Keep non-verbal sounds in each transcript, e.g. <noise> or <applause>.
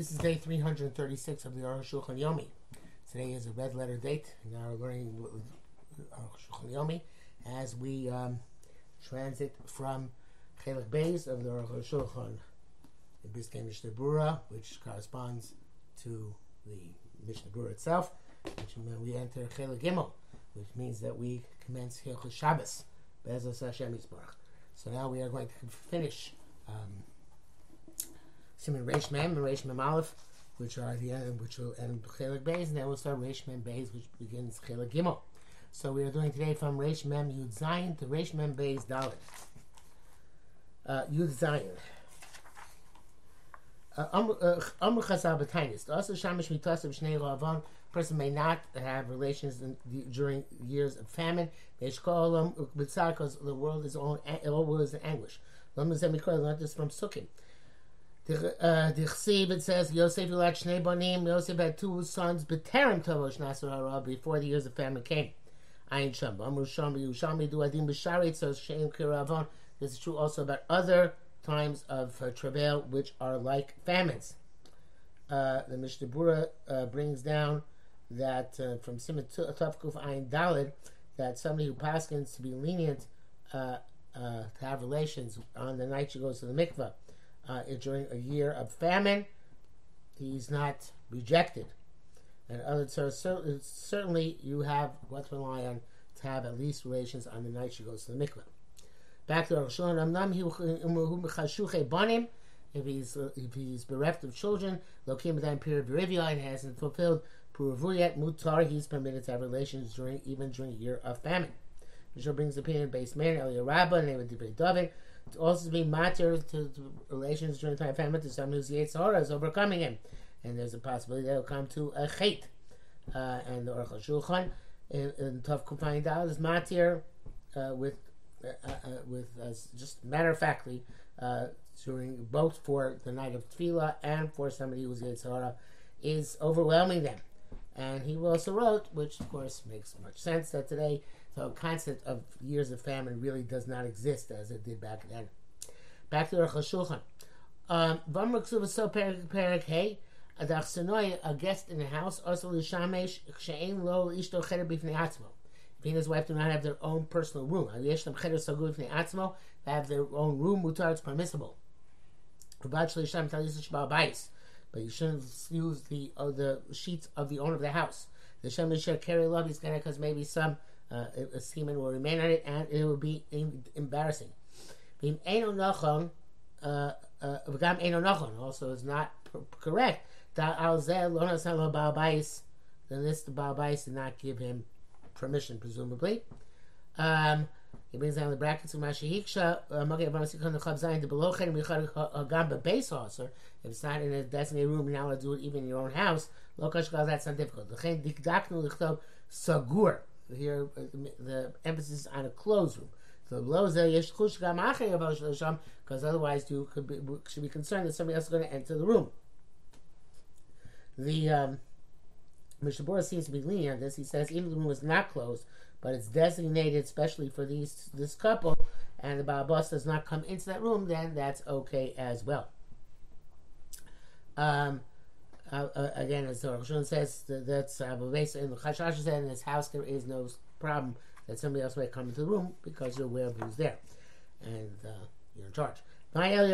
This is day 336 of the Aruch Shulchan Yomi. Today is a red letter date in our learning Aruch Shulchan Yomi as we um, transit from Chelik Beis of the Aruch Shulchan in Briskei Mishnah Berurah, which corresponds to the Mishnah Berurah itself, which we enter Chelik Gimel, which means that we commence Hilchot Shabbos, Hashem. So now we are going to finish um, Simon Reish Mem and Reish Mem Aleph, which are the end, which will end Chelik Beis, and then we'll start Reish Mem Beis, which begins Chelik Gimel. So we are doing today from Reish Mem Yud Zayin to Reish Mem Beis Dalet. Uh, Yud Zayin. Uh, Amr Chazal B'Tainis. Also, Shamish Mitasav Shnei Lavon. Person may not have relations in the, during years of famine. They call them because the world is all, all world is anguish. Not this from Sukkim. The Chsiv it says Yosef Yulat Shnei Bonim. Yosef had two sons. B'terem Tovosh Nasser before the years of famine came. Ayin Sham. Amru Sham Yushami Du Adim B'Sharit says Shein Kiravon. This is true also about other times of uh, travail which are like famines. Uh, the Mishnah Berurah uh, brings down that uh, from Simon Tavkuf Ayin Dalid that somebody who paskins to be lenient uh, uh, to have relations on the night she goes to the mikveh uh, during a year of famine, he's not rejected. And other so certainly you have what to rely on to have at least relations on the night she goes to the mikveh. Back to Rosh Hashanah, if he's uh, if he's bereft of children, period of Rivia and hasn't fulfilled Puruvuyat Mutar, he's permitted to have relations during even during a year of famine. Mishnah brings the opinion based man Eliyah Rabbah, name of David also be matter to, to, relations during time of famine to someone who's Yetzirah is overcoming him. And there's a possibility that will come to a chait. Uh, and the Aruch Shulchan in, in Tov Kufayin Dal is matir uh, with uh, uh, uh with just matter of factly uh, during both for the night of tefillah and for somebody who's Yetzirah is overwhelming them. And he also wrote, which of course makes much sense, that today the concept of years of famine really does not exist as it did back then. Back to the Shulchan. Um, Vamr Ksuva so Perik Hey, Adach Senoi, a guest in the house, also Lishamesh, Kshain Lo Ishto Cheder Bifnei Atzmo. If he and his wife do not have their own personal room, Yeshlam Cheder Sagu Bifnei Atzmo, they have their own room, Mutar, it's permissible. But you shouldn't use the uh, the sheets of the owner of the house. The Shem carry love, he's gonna because maybe some uh, a semen will remain on it, and it will be embarrassing. Uh, uh, also is not correct. Then this the Baal did not give him permission, presumably. Um, he brings down the brackets of Mashihiksha, uh, If it's not in a designated room, you're not allowed to do it even in your own house. Lokash that's not difficult. Sagur here uh, the emphasis on a closed room. So because otherwise you could be, should be concerned that somebody else is going to enter the room. The um, seems to be leaning on this. He says even the room is not closed, but it's designated especially for these this couple, and the Babas does not come into that room, then that's okay as well. Um, uh, again, as the Roshun says, that's uh, in the Chashash said in his house there is no problem that somebody else might come into the room because you're aware of who's there and uh, you're in charge. Adam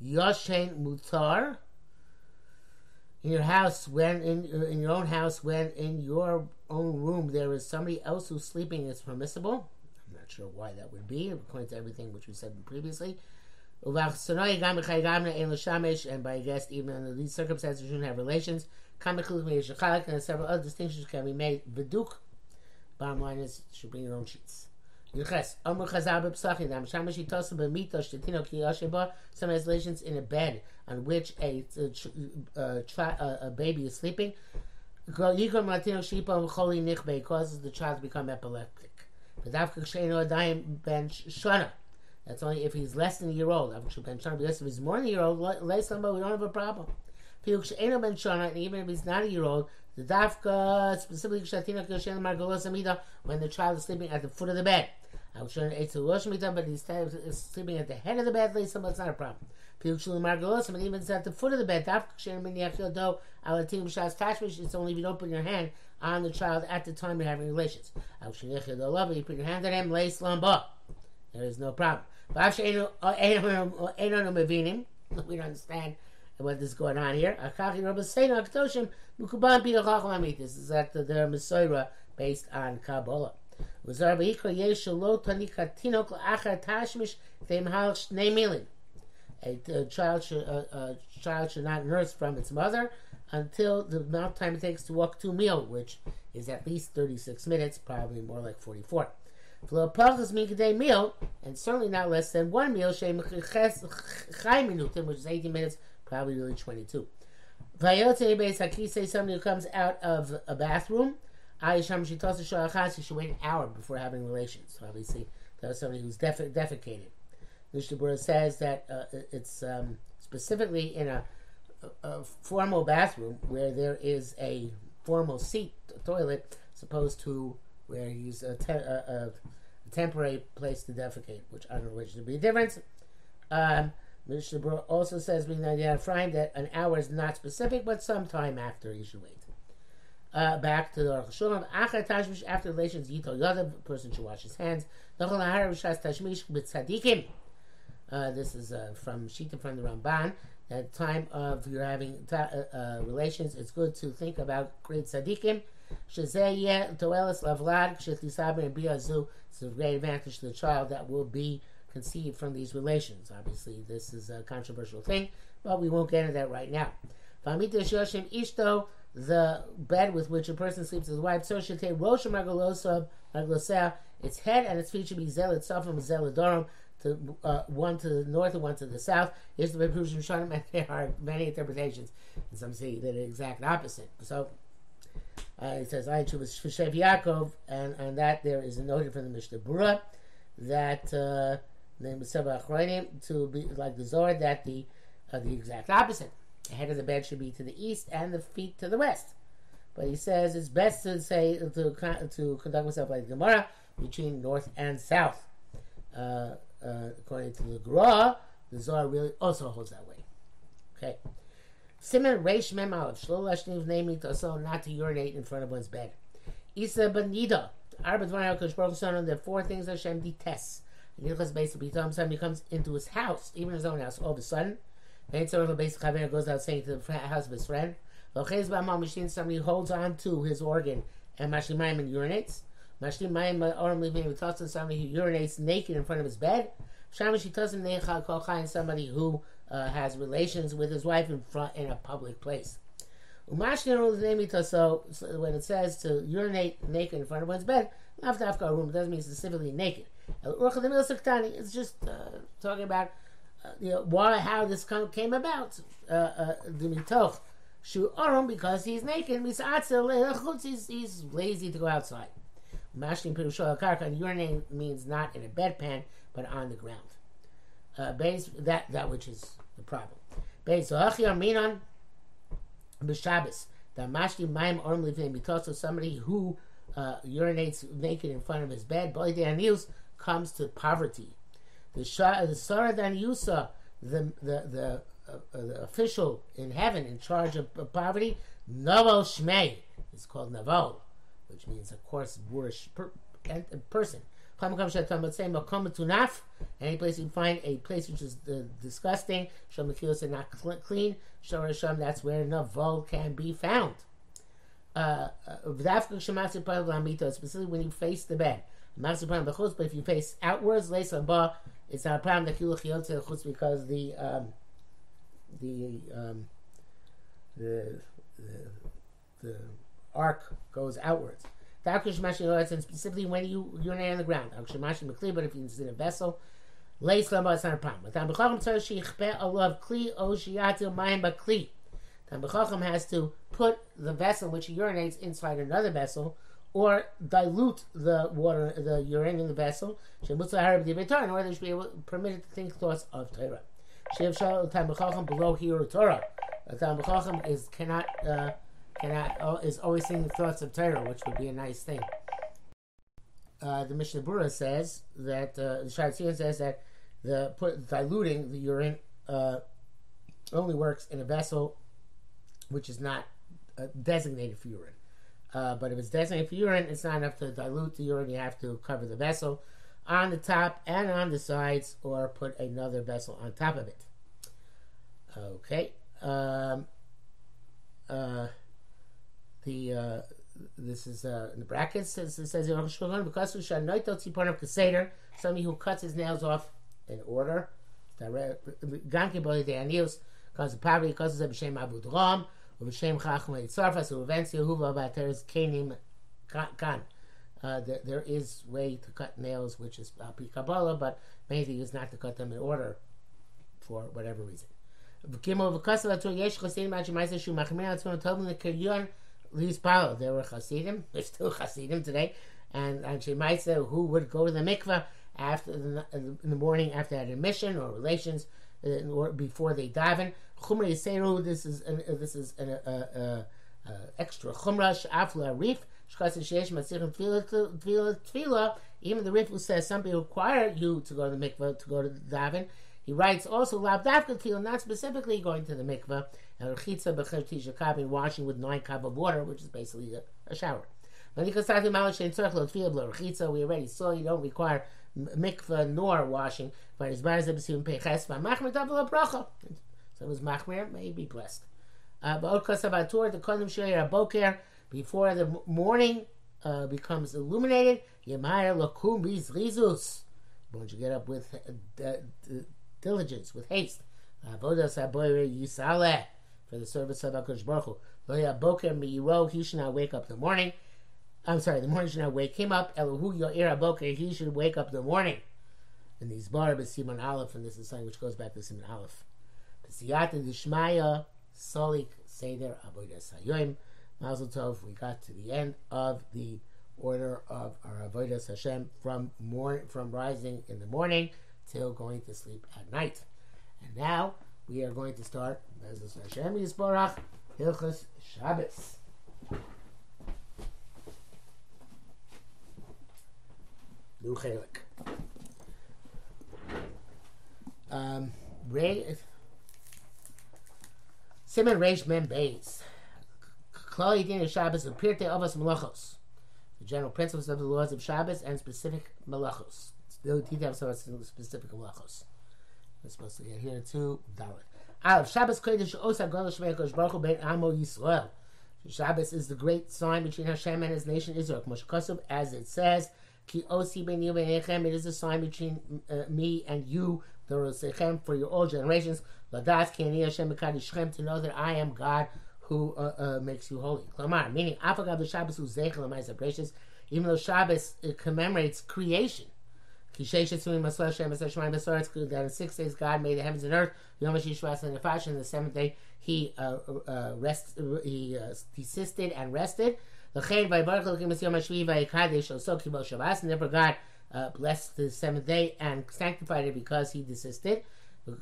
Mutar in your house when in in your own house when in your own room there is somebody else who's sleeping it's permissible not sure why that would be, according to everything which we said previously. And by guess, even under these circumstances, you shouldn't have relations. And several other distinctions can be made. Viduk, bottom line is, you should bring your own sheets. Some translations in a bed on which a, a, a, a baby is sleeping causes the child to become epileptic. That's only if he's less than a year old. Because If he's more than a year old, less than we don't have a problem. And even if he's not a year old, the dafka specifically when the child is sleeping at the foot of the bed. I'm sure it's a Rosh Mitzvah, but he's sleeping at the head of the bed, Lisa, but it's not a problem. But even at the foot of the bed, it's only if you don't put your hand on the child at the time you're having relations. You put your hand on him, lay slumba. There is no problem. Uh, <laughs> uh, <laughs> we don't understand what is going on here. This is at the, the Masorah based on Kabbalah. A, child should a, a child should not nurse from its mother until the amount of time it takes to walk to a meal, which is at least 36 minutes, probably more like 44. Day meal, and certainly not less than one meal, which is 18 minutes, probably really 22. Say somebody who comes out of a bathroom, she should wait an hour before having relations. So obviously, that was somebody who's defi- defecated. Mishnah says that uh, it's um, specifically in a, a, formal bathroom where there is a formal seat, a toilet, supposed to where he's a, te- a, temporary place to defecate, which I don't know which would be a difference. Um, Mishnah also says, being Ephraim, that an hour is not specific, but sometime after he should wait. Uh, back to the Aruch Shulchan. After relations, Yito person should wash his hands. Uh, this is uh, from Shita from the Ramban. At the time of you're having ta- uh, uh relations, it's good to think about great tzaddikim. Kshetlisaber and. It's a great advantage to the child that will be conceived from these relations. Obviously, this is a controversial thing, but we won't get into that right now. The bed with which a person sleeps with his wife, so take roshim magolosah, its head and its feet should be zel itself and zel adorum to uh, one to the north and one to the south. Here's the Bepushim Shanim, and <laughs> there are many interpretations, and some say the exact opposite. So uh, it says, I choose Shev Yaakov, and on that there is a note from the Mishnah Berurah that uh, the Mishnah to be like the Zohar, that the uh, the exact opposite. The head of the bed should be to the east and the feet to the west. But he says it's best to say to to conduct myself like the Gemara between north and south. Uh, uh, according to the Gra, the Zohar really also holds that way. Okay. Simon Reish Mem Aleph Shlolashniv naming to also not to urinate in front of one's bed. Isa Benida Arba Dvar HaKadosh Baruch Hu there are four things Hashem detests. Yilchas basically tells him he comes into his house, even his own house, all of a sudden. Then Beis Chaver goes out saying to the house of his friend, somebody holds on to his organ and Mashimayim and urinates. Mashlim Mayim Oram Living V'Totzen, somebody who urinates naked in front of his bed. Shamashi Totzen Necha Kolchain, somebody who uh, has relations with his wife in front in a public place. So when it says to urinate naked in front of one's bed, after room, it doesn't mean specifically naked. It's just uh, talking about uh, you why how this came about. Uh, uh, the shu arum because he's naked. He's, he's lazy to go outside. Mashlim Pirushal Karka, urinating means not in a bedpan, but on the ground. Uh, base, that, that which is the problem. Base, so Achiyar Minan B'Shabbos, the Mashlim Maim Orm because of somebody who uh, urinates naked in front of his bed, Boy Daniels comes to poverty. The Shah, the Sarah Daniusa, the, the, the, uh, the official in heaven in charge of, poverty, Naval Shmei, it's called Naval which means a coarse, boorish per, person. Any place you find a place which is uh, disgusting, Shom and not clean, Shom, that's where Naval can be found. Uh, uh specifically when you face the bed. But if you face outwards, it's not a problem because the um, the, um, the the the arc goes outwards. And specifically when you urinate on the ground. But if it's in a vessel, Leis Lama is not a problem. Tam B'chacham tzar sheichpe alav kli o shiyatil b'kli. Tam has to put the vessel which he urinates inside another vessel, or dilute the water, the urine in the vessel, in order to be able, permitted to think thoughts of Torah. Shev Shal below here Torah. Tambachacham is cannot. Uh, is always thinking thoughts of Torah, which would be a nice thing. uh, the Mishnah Berurah says that uh, the Sharatzion says that the put, diluting the urine uh, only works in a vessel which is not uh, designated for urine. Uh, but if it's designated for urine, it's not enough to dilute the urine. You have to cover the vessel on the top and on the sides, or put another vessel on top of it. Okay. Um, uh, the uh, this is uh, in the brackets. It says somebody who cuts his nails off in order. Ganke boy de anius because of poverty causes of b'shem abu dram u'b'shem chachmei tzarfas u'vensi huva b'ateres kenim kan. Uh, there, there is way to cut nails, which is uh, but mainly is not to cut them in order for whatever reason. Lekeryon lispalo. There were chassidim, there's still chassidim today, and and shemaisa who would go to the mikveh after the, in the morning after had or relations uh, or before they daven. Chumra yiseru. This is an, uh, this is an uh, uh, uh, extra chumra afla rif. Even the Rif who says somebody required you to go to the mikveh to go to the daven. He writes also lavdavka tefillah, not specifically going to the mikveh, and rechitza b'chel washing with nine cup of water, which is basically a, a shower. We already saw you don't require mikveh nor washing. So it was machmer, may be blessed. Uh, before the morning uh, becomes illuminated. Yemaya. Won't you get up with uh, diligence, with haste? For the service of Hakadosh Baruch. Lo boker miyiro. He should not wake up the morning. I'm sorry, the morning should not wake him up. Elohu yo'ir boker. He should wake up the morning. And these bar Simon Aleph, and this is something which goes back to Simon Aleph. Pesiyata Dishmaya Solik Seder Avodas Hayoim. Mazel Tov. We got to the end of the order of our Avodas Hashem from morning, from rising in the morning till going to sleep at night. And now we are going to start Bezos Hashem Yisborach Hilchas Shabbos. New Chelik. Um, Ray, Simon Reish Mem Beis. Klal Yidin Shabbos and Pirte Avos Malachos. The general principles of the laws of Shabbos and specific Malachos. The details of specific Malachos. We're supposed to get here too. Dalit. Aleph Shabbos Kodesh Osa Golish Meikosh Baruch Ben Amo Yisrael. Shabbos is the great sign between Hashem and His nation Israel. Moshe as it says, Ki Osi Ben It is a sign between uh, me and you, the Rosechem, for your old generations. Ladas Ki Hashem Mekadishchem to know that I am God who uh, uh, makes you holy. Klamar, meaning Afagav the Shabbos who zeichel precious, even though Shabbos commemorates creation. In six days God made the heavens and earth. Yom Shishvas and the seventh day He uh, uh, rest, He uh, desisted and rested. And therefore God uh, blessed the seventh day and sanctified it because He desisted. As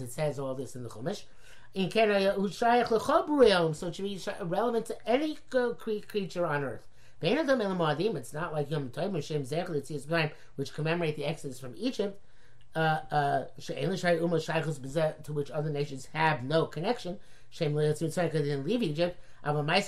it says all this in the Chumash in so it should be relevant to any creature on earth. It's not like Yom Tov Shem which commemorate the exodus from Egypt. Uh, uh, to which other nations have no connection. Shem didn't leave Egypt. But in, my,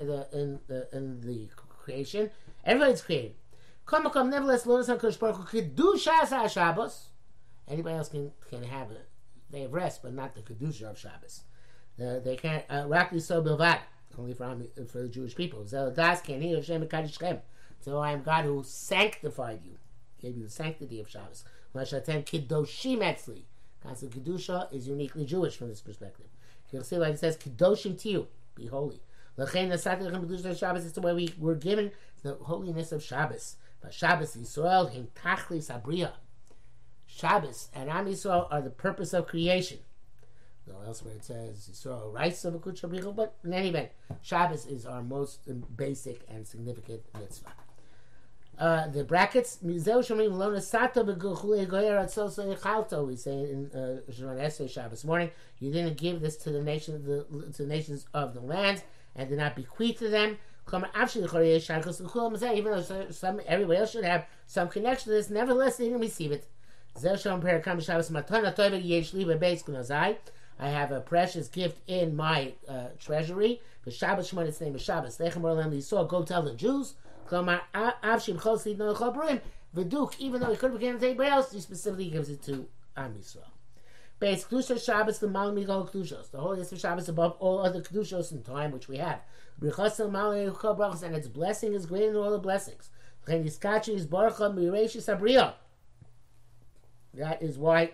the, in, the, in the creation, everybody's created. Nevertheless, Anybody else can, can have it they have rest, but not the kedusha of Shabbos. Uh, they can't. Uh, so bilvad only for um, for the Jewish people. Kadishchem. So I am God who sanctified you, gave you the sanctity of Shabbos. Mashatem kiddoshim etzli. Concept kedusha is uniquely Jewish from this perspective. You'll see like it says kiddoshim tiyu, be holy. L'chein nasati lechem Shabbos is the way we were given the holiness of Shabbos. But Shabbos Yisrael him tachli sabriya. Shabbos and Am Yisrael are the purpose of creation. Elsewhere it says Yisrael writes of a Kuchabrichel, but in any event, Shabbos is our most basic and significant mitzvah. Uh, the brackets, Mizeu Shomrim Lona Sato Begulchule Goyer Atzoso Echalto, we say in uh, Shemon Shabbos morning, you didn't give this to the nation, the, to the nations of the land and did not bequeath to them. Even though some everybody else should have some connection to this, nevertheless they didn't receive it. I have a precious gift in my uh, treasury. The Shabbos Shemon, its name is Shabbos. Lechem saw, go tell the Jews. Viduk, even though he could have given it to anybody else, he specifically gives it to Am Yisrael. Base Kedusha Shabbos, the Mal Migol Kedushos. The holiest of Shabbos above all other Kedushos in time, which we have. And its blessing is greater than all the blessings. That is why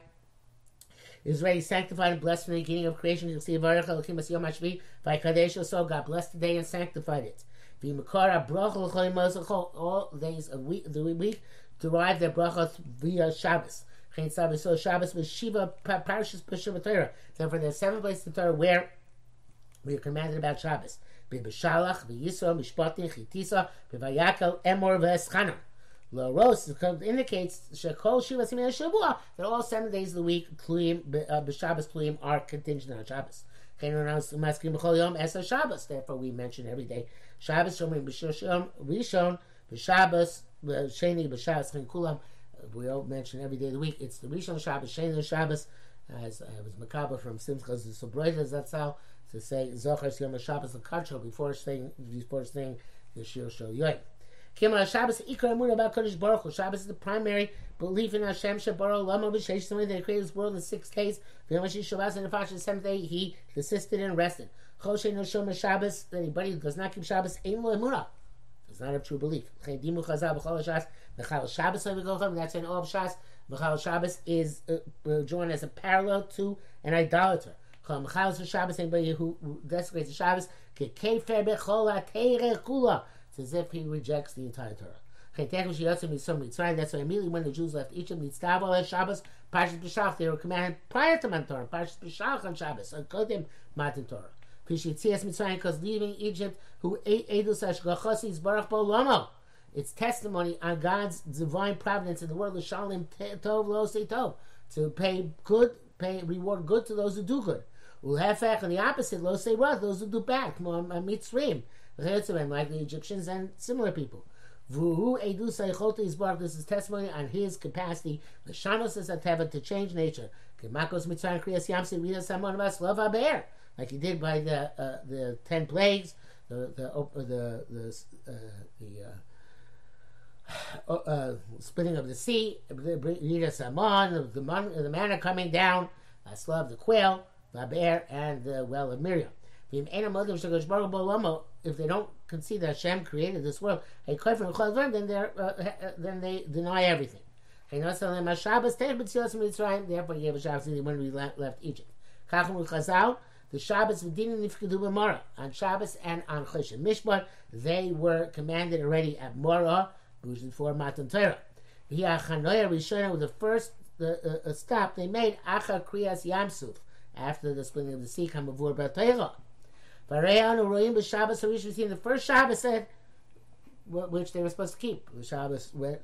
is already sanctified and blessed from the beginning of creation. You see, Baruch Elokim Yom Hashvi, Vaykadesh so God blessed the day and sanctified it. V'Makara Bracha all days of week, the week derive their bracha via Shabbos. Chen Shabbos, so Shabbos Shiva Parashas Peshiva Torah. Therefore, there's seven places in Torah where we are commanded about Shabbos. B'Beshalach, B'Yisro, Mishpatim, Ki Sisa, B'Vayakel, Emor. Laros indicates Shekol Shiva Simen Shavua that all seven days of the week Kluyim uh, B'Shabbos Kluyim are contingent on Shabbos. Therefore, we mention every day Shabbos Shomrim B'Shishon Rishon B'Shabbos Sheni Chen Kulam. We all mention every day of the week. It's the Rishon Shabbos Sheni Shabbos. As uh, was Makaba from Simchas Sobroitas, that's how to say Zochar Yom Shabbos L'Karcho before saying before saying the Shir Shal. Kima Shabbos Ikar Amun about Kodesh Baruch Hu. Shabbos is the primary belief in Hashem Shabaro Lama B'Sheish. The they created this world in six days. V'Yamashi Shabbos and the Fash the seventh day he desisted and rested. Choshe No Shom Shabbos. Anybody who does not keep Shabbos Ein Lo Emunah does not have true belief. Dimu Chazal B'Chol Shabbos we go from. That's all of Shas. B'Chal Shabbos is uh, uh, drawn as a parallel to an idolater. Chol Mechal Shabbos. Anybody who desecrates Shabbos. Kekefer B'Chol HaTeireh Kula. It's as if he rejects the entire Torah. Okay, That's why immediately when the Jews left Egypt, Mitzvah at Shabbos, Parshas B'Shalach, they were commanded prior to Matan Torah, Parshas B'Shalach on Shabbos, on Kodim Matan Torah. Pishitzias Mitzrayim, because leaving Egypt, who ate Edus Ashgachosis Baruch Bo Lomo. It's testimony on God's divine providence in the world of Shalom Tov Lo Tov to pay good, pay reward good to those who do good. Ulhefech on the opposite, Lo Say Rah, those who do bad. Mitzrayim like the Egyptians and similar people. This is testimony on his capacity, the Shanos is to change nature. Like he did by the uh, the ten plagues, the the uh, the the, uh, the uh, <sighs> uh, splitting of the sea, the Saman, the, the manna coming down, Slav the quail, the bear, and the well of Miriam if they don't concede that Hashem created this world, then they uh, then they deny everything. Therefore, he gave a Shabbos when we left Egypt. The Shabbos didn't nifkedu b'mara on Shabbos and on Choshen Mishpat. They were commanded already at Mora, before Matan Torah. The Achanoya Rishona was the first the, uh, stop they made Achar Kriyas Yamsuf after the splitting of the sea. Kamavur B'Torah. Vareyan Uroim the first Shabbos said which they were supposed to keep. The Shabbos when,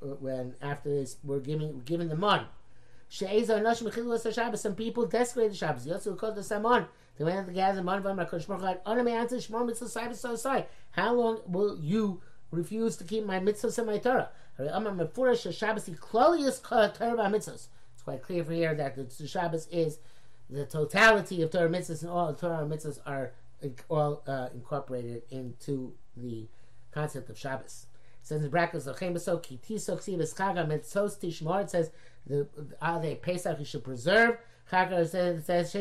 when after this were giving given the mon. She'ezah Nosh Mechilu Shabbos. Some people desecrated the Shabbos. Yotzu called the Samon. They went to gather the mon from Hakadosh answer Shmor Mitzvah Sai Sai. How long will you refuse to keep my mitzvahs and my Torah? It's quite clear from here that the Shabbos is the totality of Torah mitzvahs and all Torah mitzvahs are all uh, incorporated into the concept of Shabbos. Says in brackets, It says the are they Pesach you should preserve. Says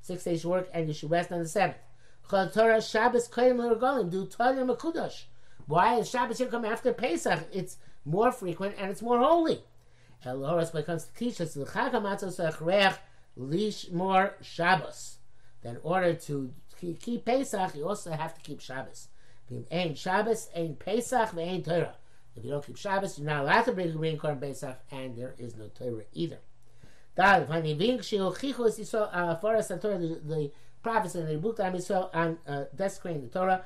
Six days work and you should rest on the seventh. Chol Torah Shabbos Koyim do Torah Makudash. Why is Shabbos here come after Pesach? It's more frequent and it's more holy. El Horas comes to teach us the Chagamatzos Lish more Shabbos that in order to keep Pesach, you also have to keep Shabbos. Ain't Shabbos, ain't Pesach, ain't Torah. If you don't keep Shabbos, you're not allowed to bring green corn Pesach, and there is no Torah either. Uh, the prophets and the book of Israel on uh, desecrating the Torah.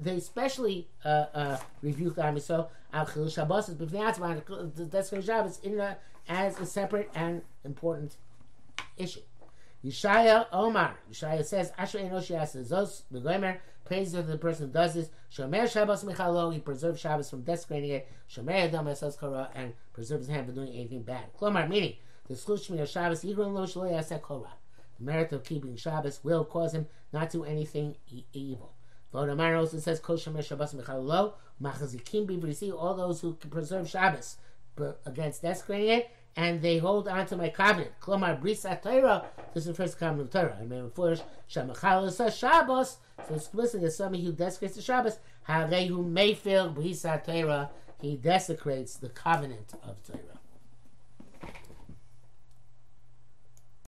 They especially uh, uh, rebuked Am Yisrael al Chil Shabbos, the desecrating Shabbos in a, as a separate and important issue. Yeshaya Omar. Yeshaya says, Asher Enoshi Zos, the Gomer, praise to the person who does this. Shomer Shabbos Michalo, he preserves Shabbos from desecrating it. Shomer Adam Korah, and preserves his hand from doing anything bad. Klomar, meaning, the Slushmi of Shabbos, Yigron Lo Shlo Yasek Korah. The merit of keeping Shabbos will cause him not to do anything e- evil. Vodamar also says, Kol Shomer Shabbos Michalo, Machazikim Bivrisi, all those who preserve Shabbos but against desecrating it, and they hold on to my covenant. Klomar brisa Torah. This is the first covenant of Torah. I mean, first Shamachal Shabbos. So explicitly, as somebody who desecrates the Shabbos, Harehu Mayfield brisa Torah. He desecrates the covenant of Torah.